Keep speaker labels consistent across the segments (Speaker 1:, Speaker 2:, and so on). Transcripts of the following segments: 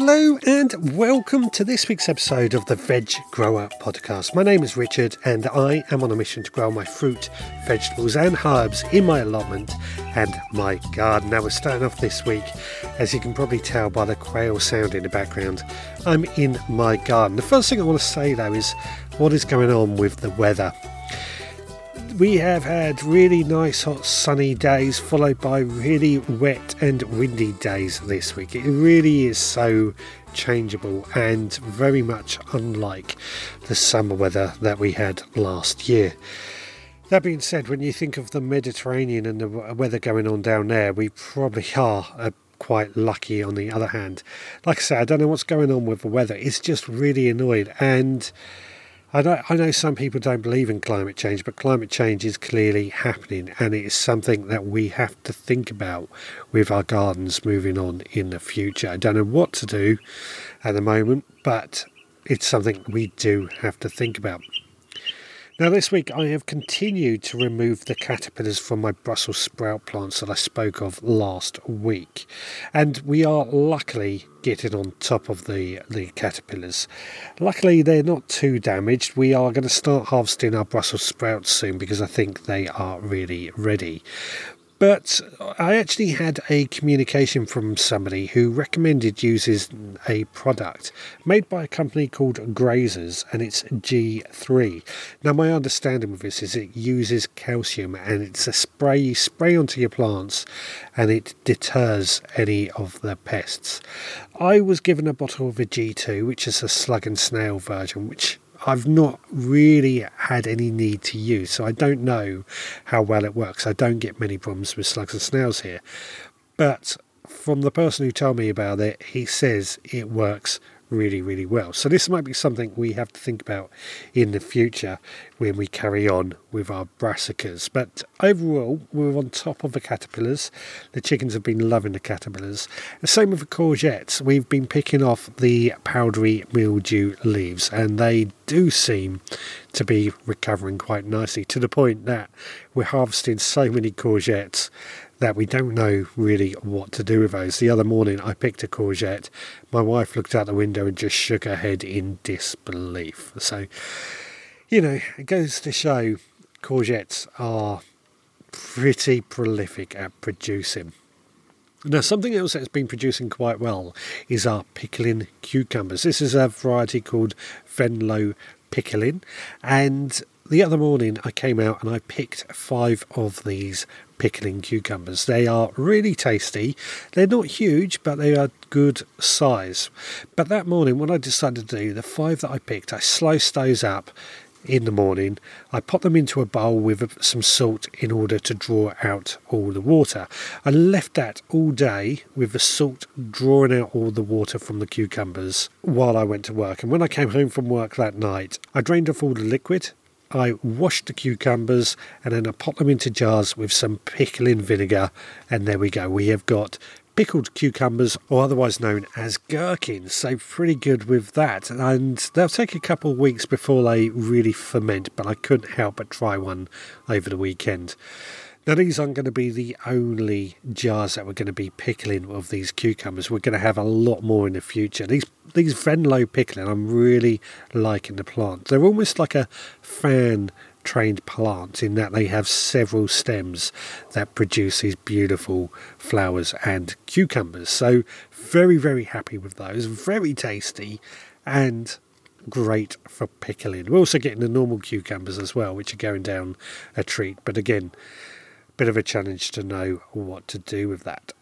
Speaker 1: Hello and welcome to this week's episode of the Veg Grower Podcast. My name is Richard and I am on a mission to grow my fruit, vegetables, and herbs in my allotment and my garden. Now, we're starting off this week, as you can probably tell by the quail sound in the background. I'm in my garden. The first thing I want to say though is what is going on with the weather we have had really nice hot sunny days followed by really wet and windy days this week. It really is so changeable and very much unlike the summer weather that we had last year. That being said, when you think of the Mediterranean and the weather going on down there, we probably are uh, quite lucky on the other hand. Like I said, I don't know what's going on with the weather. It's just really annoying and I know, I know some people don't believe in climate change, but climate change is clearly happening and it is something that we have to think about with our gardens moving on in the future. I don't know what to do at the moment, but it's something we do have to think about. Now, this week I have continued to remove the caterpillars from my Brussels sprout plants that I spoke of last week, and we are luckily getting on top of the, the caterpillars. Luckily, they're not too damaged. We are going to start harvesting our Brussels sprouts soon because I think they are really ready. But I actually had a communication from somebody who recommended uses a product made by a company called Grazers and it's G3. Now my understanding of this is it uses calcium and it's a spray you spray onto your plants and it deters any of the pests. I was given a bottle of a G2 which is a slug and snail version which I've not really had any need to use, so I don't know how well it works. I don't get many problems with slugs and snails here. But from the person who told me about it, he says it works really, really well. So this might be something we have to think about in the future when we carry on with our brassicas. But overall, we're on top of the caterpillars. The chickens have been loving the caterpillars. The same with the courgettes. We've been picking off the powdery mildew leaves, and they do seem to be recovering quite nicely to the point that we're harvesting so many courgettes that we don't know really what to do with those. The other morning, I picked a courgette. My wife looked out the window and just shook her head in disbelief. So, you know, it goes to show courgettes are pretty prolific at producing. Now, something else that's been producing quite well is our pickling cucumbers. This is a variety called Venlo pickling, and the other morning I came out and I picked five of these pickling cucumbers. They are really tasty. They're not huge, but they are good size. But that morning, when I decided to do the five that I picked, I sliced those up in the morning. I put them into a bowl with some salt in order to draw out all the water. I left that all day with the salt drawing out all the water from the cucumbers while I went to work. And when I came home from work that night, I drained off all the liquid I washed the cucumbers and then I put them into jars with some pickling vinegar, and there we go. We have got pickled cucumbers, or otherwise known as gherkins. So, pretty good with that. And they'll take a couple of weeks before they really ferment, but I couldn't help but try one over the weekend. Now, these aren't going to be the only jars that we're going to be pickling of these cucumbers. We're going to have a lot more in the future. These these Venlo pickling, I'm really liking the plant. They're almost like a fan trained plant in that they have several stems that produce these beautiful flowers and cucumbers. So, very, very happy with those. Very tasty and great for pickling. We're also getting the normal cucumbers as well, which are going down a treat. But again, bit of a challenge to know what to do with that.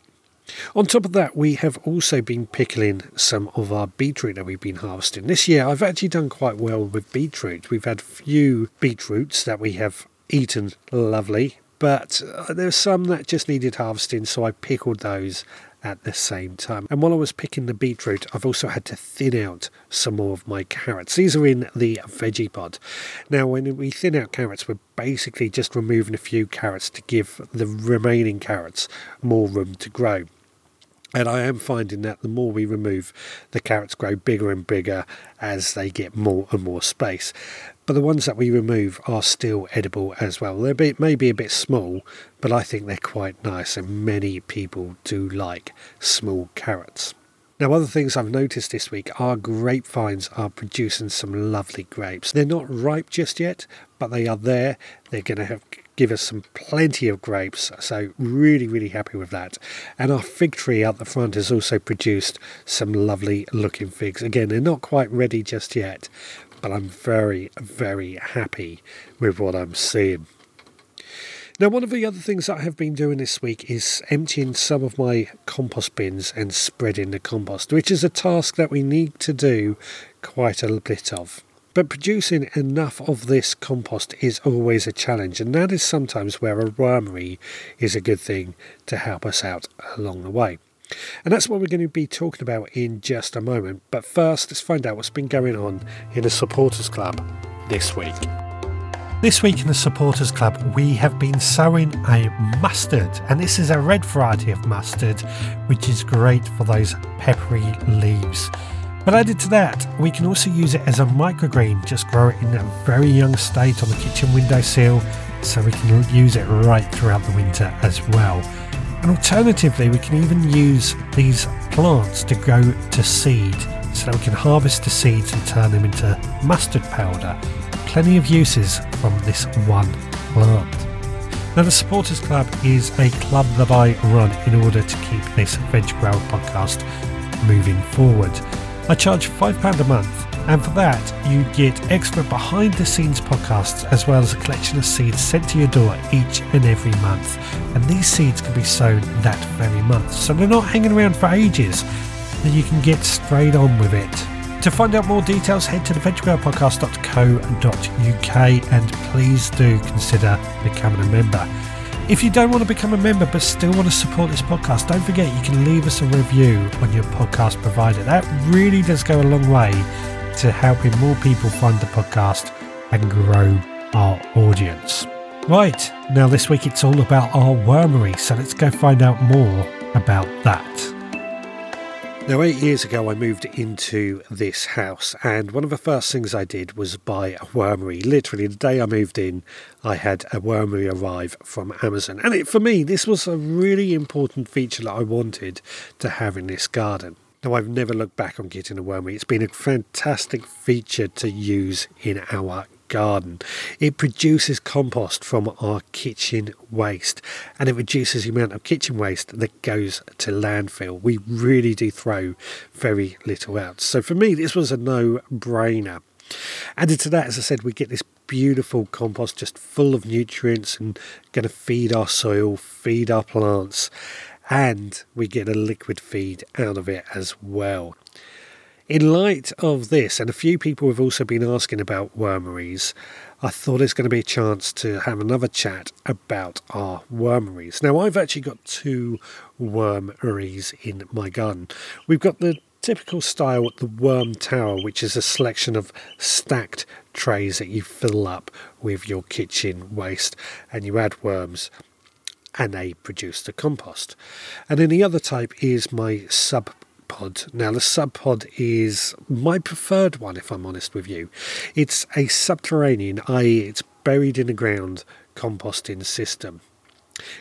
Speaker 1: On top of that, we have also been pickling some of our beetroot that we've been harvesting. This year, I've actually done quite well with beetroot. We've had few beetroots that we have eaten lovely, but uh, there's some that just needed harvesting, so I pickled those at the same time. And while I was picking the beetroot, I've also had to thin out some more of my carrots. These are in the veggie pod. Now, when we thin out carrots, we're basically just removing a few carrots to give the remaining carrots more room to grow. And I am finding that the more we remove, the carrots grow bigger and bigger as they get more and more space. But the ones that we remove are still edible as well. They may maybe a bit small, but I think they're quite nice, and many people do like small carrots. Now, other things I've noticed this week are grapevines are producing some lovely grapes. They're not ripe just yet, but they are there. They're going to have give us some plenty of grapes. So really, really happy with that. And our fig tree out the front has also produced some lovely looking figs. Again, they're not quite ready just yet, but I'm very, very happy with what I'm seeing. Now, one of the other things that I have been doing this week is emptying some of my compost bins and spreading the compost, which is a task that we need to do quite a bit of. But producing enough of this compost is always a challenge, and that is sometimes where a wormery is a good thing to help us out along the way. And that's what we're going to be talking about in just a moment. But first, let's find out what's been going on in the Supporters Club this week. This week in the Supporters Club, we have been sowing a mustard, and this is a red variety of mustard, which is great for those peppery leaves. But added to that, we can also use it as a microgreen, just grow it in a very young state on the kitchen windowsill, so we can use it right throughout the winter as well. And alternatively, we can even use these plants to go to seed, so that we can harvest the seeds and turn them into mustard powder plenty of uses from this one plant. Now, the Supporters Club is a club that I run in order to keep this Veg Grower podcast moving forward. I charge £5 a month, and for that, you get extra behind the scenes podcasts as well as a collection of seeds sent to your door each and every month. And these seeds can be sown that very month, so they're not hanging around for ages, and you can get straight on with it. To find out more details, head to theveggrowerpodcast.co.uk and please do consider becoming a member. If you don't want to become a member but still want to support this podcast, don't forget you can leave us a review on your podcast provider. That really does go a long way to helping more people find the podcast and grow our audience. Right, now this week it's all about our wormery, so let's go find out more about that. Now, eight years ago, I moved into this house, and one of the first things I did was buy a wormery. Literally, the day I moved in, I had a wormery arrive from Amazon. And it, for me, this was a really important feature that I wanted to have in this garden. Now, I've never looked back on getting a wormery. It's been a fantastic feature to use in our garden. It produces compost from our kitchen waste and it reduces the amount of kitchen waste that goes to landfill. We really do throw very little out. So for me, this was a no brainer. Added to that, as I said, we get this beautiful compost just full of nutrients and going to feed our soil, feed our plants, and we get a liquid feed out of it as well. In light of this, and a few people have also been asking about wormeries, I thought it's going to be a chance to have another chat about our wormeries. Now, I've actually got two wormeries in my garden. We've got the typical style, the worm tower, which is a selection of stacked trays that you fill up with your kitchen waste and you add worms and they produce the compost. And then the other type is my sub pod. Now, the sub pod is my preferred one, if I'm honest with you. It's a subterranean, i.e., it's buried in the ground composting system.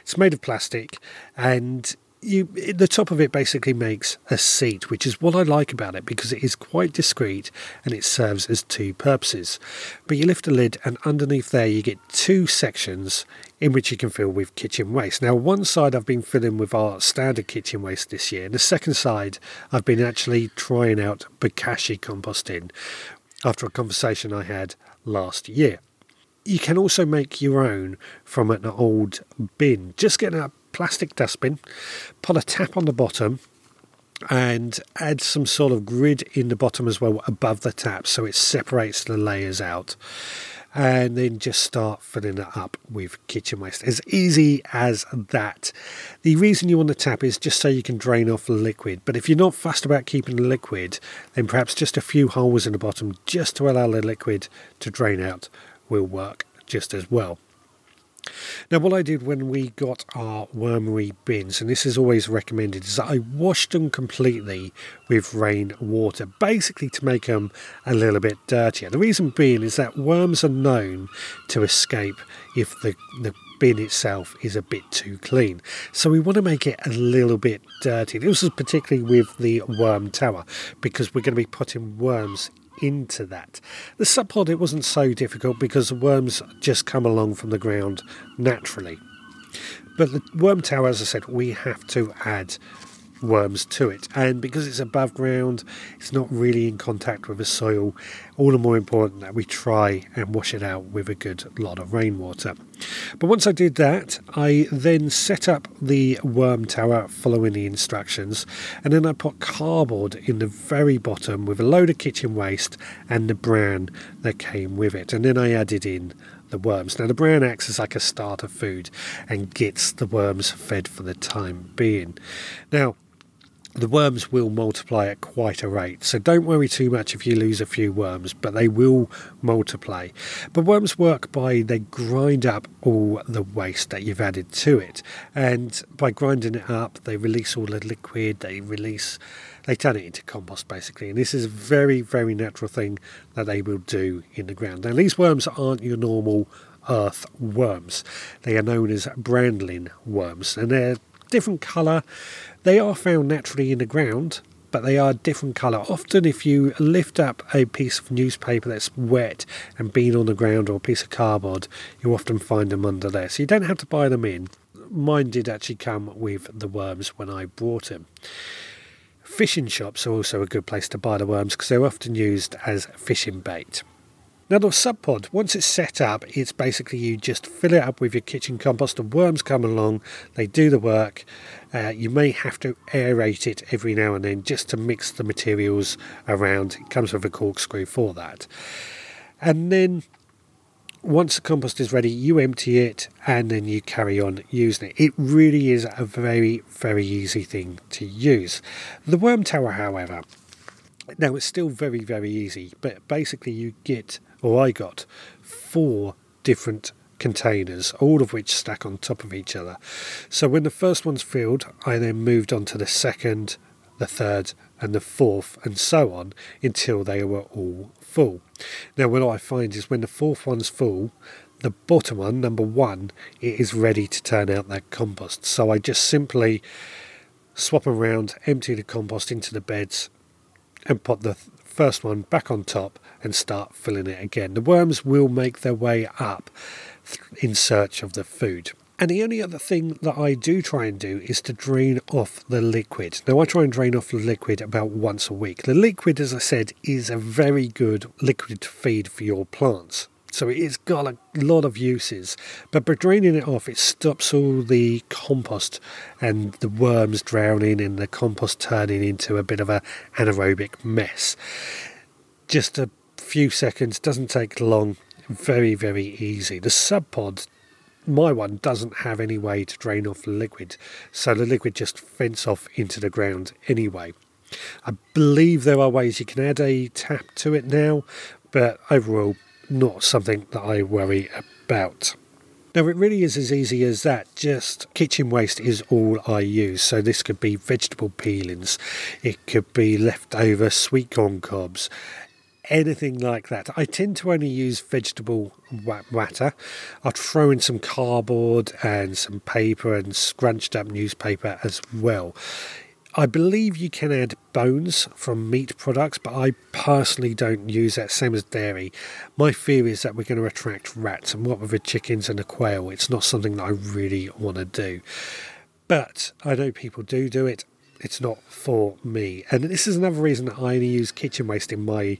Speaker 1: It's made of plastic and you the top of it basically makes a seat, which is what I like about it because it is quite discreet and it serves as two purposes. But you lift the lid, and underneath there you get two sections in which you can fill with kitchen waste. Now, one side I've been filling with our standard kitchen waste this year, and the second side I've been actually trying out Bokashi composting after a conversation I had last year. You can also make your own from an old bin. Just get a plastic dustbin, put a tap on the bottom, and add some sort of grid in the bottom as well above the tap so it separates the layers out. And then just start filling it up with kitchen waste. As easy as that. The reason you want the tap is just so you can drain off the liquid. But if you're not fussed about keeping the liquid, then perhaps just a few holes in the bottom just to allow the liquid to drain out will work just as well. Now, what I did when we got our wormery bins, and this is always recommended, is that I washed them completely with rain water, basically to make them a little bit dirtier. The reason being is that worms are known to escape if the, the bin itself is a bit too clean. So we want to make it a little bit dirty. This is particularly with the worm tower because we're going to be putting worms into that. The sub pod it wasn't so difficult because the worms just come along from the ground naturally. But the worm tower, as I said, we have to add worms to it. And because it's above ground, it's not really in contact with the soil. All the more important that we try and wash it out with a good lot of rainwater. But once I did that, I then set up the worm tower following the instructions, and then I put cardboard in the very bottom with a load of kitchen waste and the bran that came with it. And then I added in the worms. Now, the bran acts as like a starter food and gets the worms fed for the time being. Now, the worms will multiply at quite a rate. So don't worry too much if you lose a few worms, but they will multiply. But worms work by they grind up all the waste that you've added to it. And by grinding it up, they release all the liquid, they release they turn it into compost basically. And this is a very, very natural thing that they will do in the ground. Now these worms aren't your normal earth worms. They are known as brandling worms and they're different colour they are found naturally in the ground, but they are a different colour. Often, if you lift up a piece of newspaper that's wet and been on the ground or a piece of cardboard, you often find them under there. So you don't have to buy them in. Mine did actually come with the worms when I brought them. Fishing shops are also a good place to buy the worms because they're often used as fishing bait. Now the sub pod, once it's set up, it's basically you just fill it up with your kitchen compost. The worms come along, they do the work. Uh, you may have to aerate it every now and then just to mix the materials around. It comes with a corkscrew for that. And then once the compost is ready, you empty it and then you carry on using it. It really is a very, very easy thing to use. The worm tower, however, now it's still very, very easy, but basically you get or I got four different containers, all of which stack on top of each other. So when the first one's filled, I then moved on to the second, the third, and the fourth, and so on until they were all full. Now, what I find is when the fourth one's full, the bottom one, number one, it is ready to turn out that compost. So I just simply swap around, empty the compost into the beds, and put the first one back on top and start filling it again. The worms will make their way up in search of the food. And the only other thing that I do try and do is to drain off the liquid. Now, I try and drain off the liquid about once a week. The liquid, as I said, is a very good liquid to feed for your plants. So it's got a lot of uses. But by draining it off, it stops all the compost and the worms drowning and the compost turning into a bit of a anaerobic mess. Just a few seconds, doesn't take long, very, very easy. The sub pod my one doesn't have any way to drain off the liquid, so the liquid just vents off into the ground anyway. I believe there are ways you can add a tap to it now, but overall, not something that I worry about. Now, it really is as easy as that. Just kitchen waste is all I use. So, this could be vegetable peelings, it could be leftover sweet corn cobs, anything like that. I tend to only use vegetable matter. I'll throw in some cardboard and some paper and scrunched up newspaper as well. I believe you can add bones from meat products, but I personally don't use that, same as dairy. My fear is that we're going to attract rats, and what with the chickens and the quail, it's not something that I really want to do. But I know people do do it, it's not for me. And this is another reason that I only use kitchen waste in my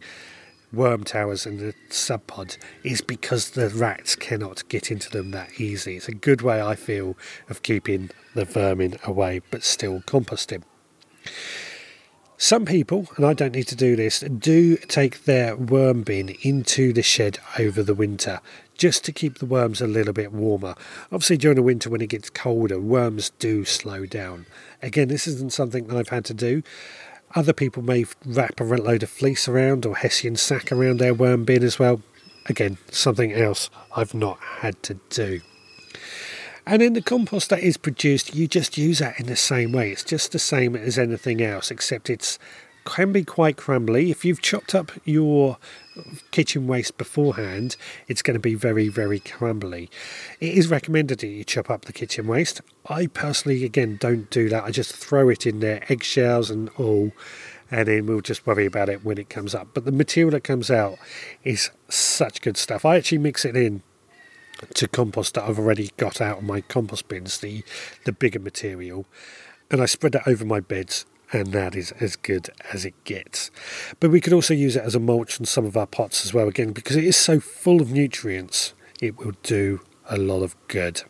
Speaker 1: worm towers and the sub pod is because the rats cannot get into them that easy. It's a good way, I feel, of keeping the vermin away but still composting. Some people, and I don't need to do this, do take their worm bin into the shed over the winter just to keep the worms a little bit warmer. Obviously, during the winter when it gets colder, worms do slow down. Again, this isn't something that I've had to do. Other people may wrap a load of fleece around or hessian sack around their worm bin as well. Again, something else I've not had to do. And in the compost that is produced, you just use that in the same way. It's just the same as anything else, except it's can be quite crumbly. If you've chopped up your kitchen waste beforehand, it's going to be very, very crumbly. It is recommended that you chop up the kitchen waste. I personally, again, don't do that. I just throw it in there, eggshells and all, and then we'll just worry about it when it comes up. But the material that comes out is such good stuff. I actually mix it in to compost that I've already got out of my compost bins, the the bigger material, and I spread that over my beds and that is as good as it gets. But we could also use it as a mulch in some of our pots as well, again, because it is so full of nutrients, it will do a lot of good.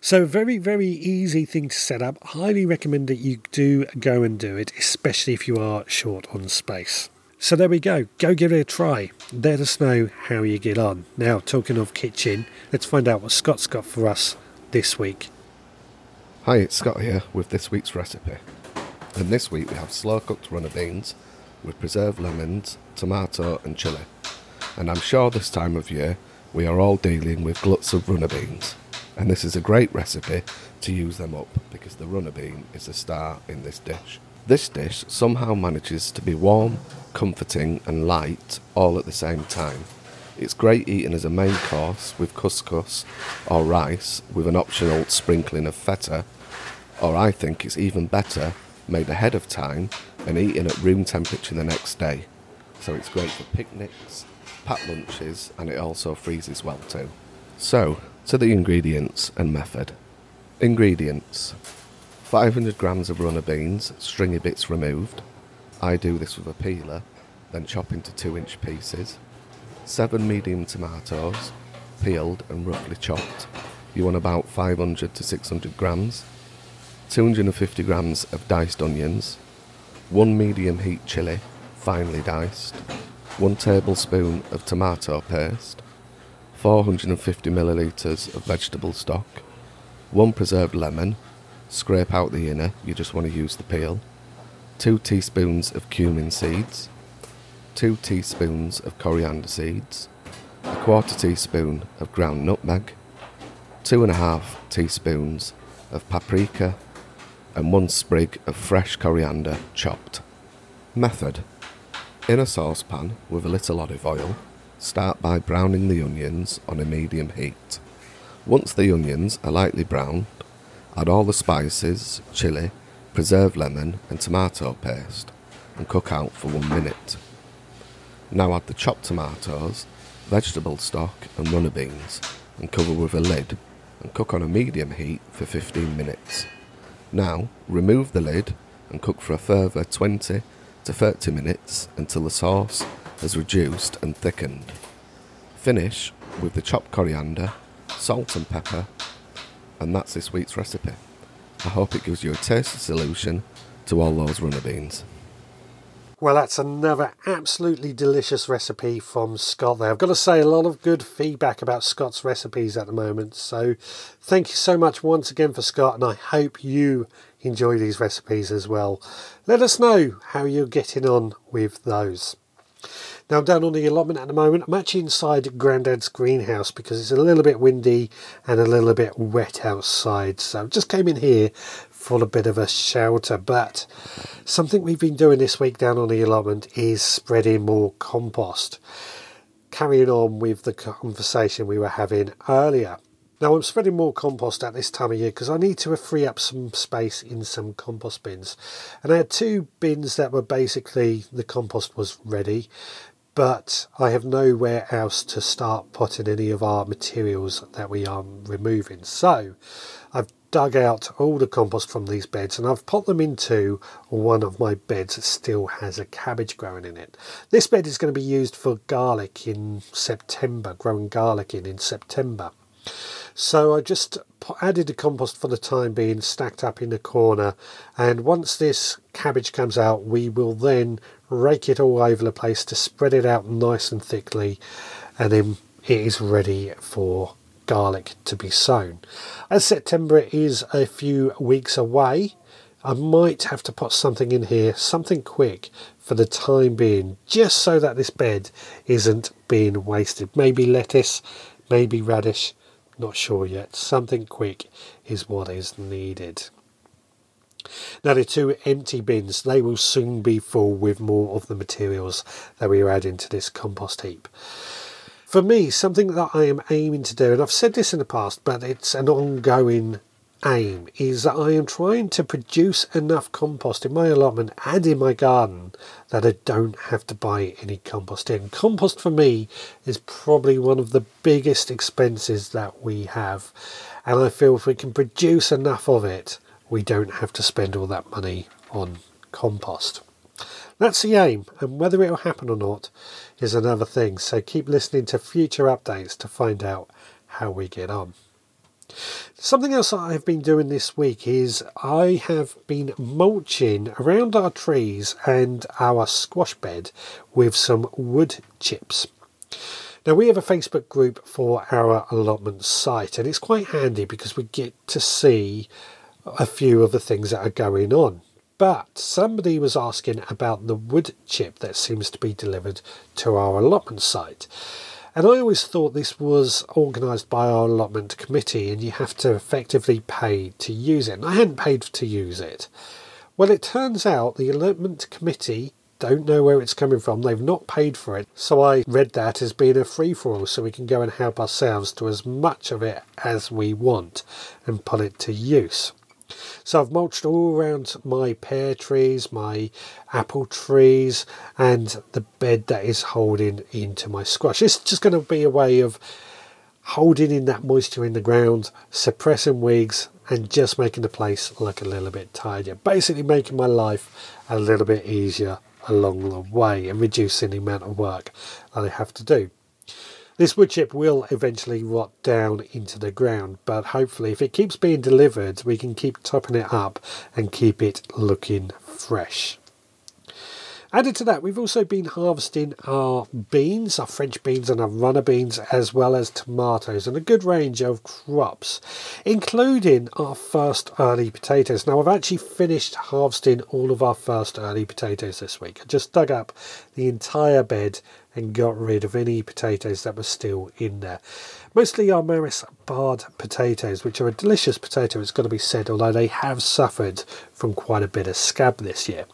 Speaker 1: So, very, very easy thing to set up. Highly recommend that you do go and do it, especially if you are short on space. So, there we go. Go give it a try. Let us know how you get on. Now, talking of kitchen, let's find out what Scott's got for us this week.
Speaker 2: Hi, it's Scott here with this week's recipe. And this week we have slow cooked runner beans with preserved lemons, tomato, and chilli. And I'm sure this time of year we are all dealing with gluts of runner beans. And this is a great recipe to use them up because the runner bean is a star in this dish. This dish somehow manages to be warm, comforting, and light all at the same time. It's great eating as a main course with couscous or rice with an optional sprinkling of feta, or I think it's even better made ahead of time and eaten at room temperature the next day. So it's great for picnics, packed lunches, and it also freezes well too. So, to the ingredients and method. Ingredients 500 grams of runner beans, stringy bits removed. I do this with a peeler, then chop into 2 inch pieces. 7 medium tomatoes, peeled and roughly chopped. You want about 500 to 600 grams. 250 grams of diced onions, 1 medium heat chilli, finely diced, 1 tablespoon of tomato paste, 450 millilitres of vegetable stock, 1 preserved lemon, scrape out the inner, you just want to use the peel, 2 teaspoons of cumin seeds, 2 teaspoons of coriander seeds, a quarter teaspoon of ground nutmeg, 2.5 teaspoons of paprika and one sprig of fresh coriander chopped. Method In a saucepan with a little olive oil, start by browning the onions on a medium heat. Once the onions are lightly browned, add all the spices, chili, preserved lemon, and tomato paste and cook out for one minute. Now add the chopped tomatoes, vegetable stock, and runner beans and cover with a lid and cook on a medium heat for 15 minutes. Now, remove the lid and cook for a further 20 to 30 minutes until the sauce has reduced and thickened. Finish with the chopped coriander, salt and pepper, and that's this week's recipe. I hope it gives you a tasty solution to all those runner beans.
Speaker 1: Well, that's another absolutely delicious recipe from Scott there. I've got to say, a lot of good feedback about Scott's recipes at the moment. So, thank you so much once again for Scott, and I hope you enjoy these recipes as well. Let us know how you're getting on with those. Now I'm down on the allotment at the moment. I'm actually inside Grandad's greenhouse because it's a little bit windy and a little bit wet outside. So I just came in here for a bit of a shelter. But something we've been doing this week down on the allotment is spreading more compost. Carrying on with the conversation we were having earlier. Now I'm spreading more compost at this time of year because I need to free up some space in some compost bins. And I had two bins that were basically the compost was ready, but I have nowhere else to start putting any of our materials that we are removing. So dug out all the compost from these beds and I've put them into one of my beds that still has a cabbage growing in it. This bed is going to be used for garlic in September, growing garlic in in September. So I just added the compost for the time being, stacked up in the corner. And once this cabbage comes out, we will then rake it all over the place to spread it out nice and thickly. And then it is ready for garlic to be sown. As September is a few weeks away, I might have to put something in here, something quick for the time being, just so that this bed isn't being wasted. Maybe lettuce, maybe radish, not sure yet. Something quick is what is needed. Now the two empty bins, they will soon be full with more of the materials that we are adding to this compost heap. For me, something that I am aiming to do, and I've said this in the past, but it's an ongoing aim, is that I am trying to produce enough compost in my allotment and in my garden that I don't have to buy any compost in. Compost for me is probably one of the biggest expenses that we have, and I feel if we can produce enough of it, we don't have to spend all that money on compost. That's the aim, and whether it will happen or not is another thing. So keep listening to future updates to find out how we get on. Something else that I've been doing this week is I have been mulching around our trees and our squash bed with some wood chips. Now, we have a Facebook group for our allotment site, and it's quite handy because we get to see a few of the things that are going on. But somebody was asking about the wood chip that seems to be delivered to our allotment site. And I always thought this was organised by our allotment committee and you have to effectively pay to use it. And I hadn't paid to use it. Well, it turns out the allotment committee don't know where it's coming from. They've not paid for it. So I read that as being a free for all so we can go and help ourselves to as much of it as we want and put it to use. So I've mulched all around my pear trees, my apple trees, and the bed that is holding into my squash. It's just going to be a way of holding in that moisture in the ground, suppressing weeds, and just making the place look a little bit tidier. Basically, making my life a little bit easier along the way and reducing the amount of work that I have to do. This wood chip will eventually rot down into the ground, but hopefully, if it keeps being delivered, we can keep topping it up and keep it looking fresh. Added to that, we've also been harvesting our beans, our French beans and our runner beans, as well as tomatoes, and a good range of crops, including our first early potatoes. Now, I've actually finished harvesting all of our first early potatoes this week. I just dug up the entire bed and got rid of any potatoes that were still in there. Mostly our Maris Bard potatoes, which are a delicious potato, it's got to be said, although they have suffered from quite a bit of scab this year.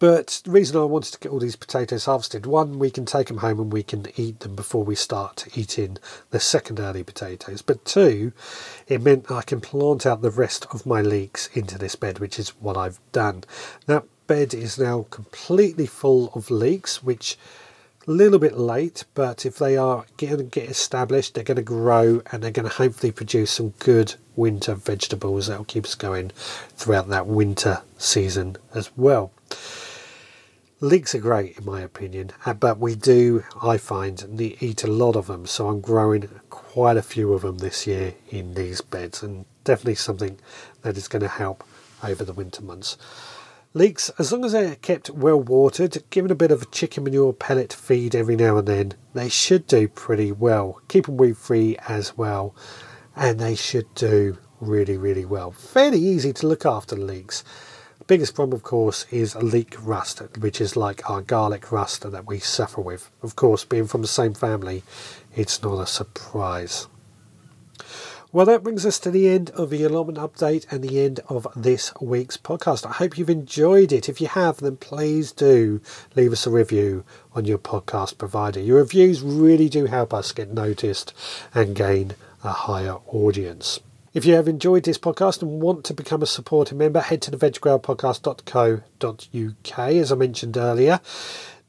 Speaker 1: But the reason I wanted to get all these potatoes harvested, one, we can take them home and we can eat them before we start eating the second early potatoes. But two, it meant I can plant out the rest of my leeks into this bed, which is what I've done. That bed is now completely full of leeks, which a little bit late, but if they are going to get established, they're going to grow and they're going to hopefully produce some good winter vegetables that will keep us going throughout that winter season as well. Leeks are great in my opinion, uh, but we do, I find, eat a lot of them, so I'm growing quite a few of them this year in these beds, and definitely something that is going to help over the winter months. Leeks, as long as they're kept well watered, given a bit of a chicken manure pellet feed every now and then, they should do pretty well. Keep them weed free as well, and they should do really, really well. Fairly easy to look after leeks. The biggest problem, of course, is leek rust, which is like our garlic rust that we suffer with. Of course, being from the same family, it's not a surprise. Well, that brings us to the end of the allotment update and the end of this week's podcast. I hope you've enjoyed it. If you have, then please do leave us a review on your podcast provider. Your reviews really do help us get noticed and gain a higher audience. If you have enjoyed this podcast and want to become a supporting member, head to the veggrowerpodcast.co.uk, as I mentioned earlier.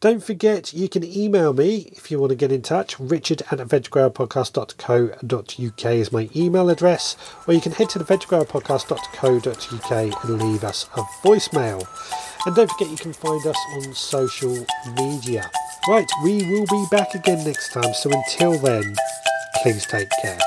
Speaker 1: Don't forget, you can email me if you want to get in touch. Richard at veggrowerpodcast.co.uk is my email address, or you can head to the veggrowerpodcast.co.uk and leave us a voicemail. And don't forget, you can find us on social media. Right, we will be back again next time, so until then, please take care.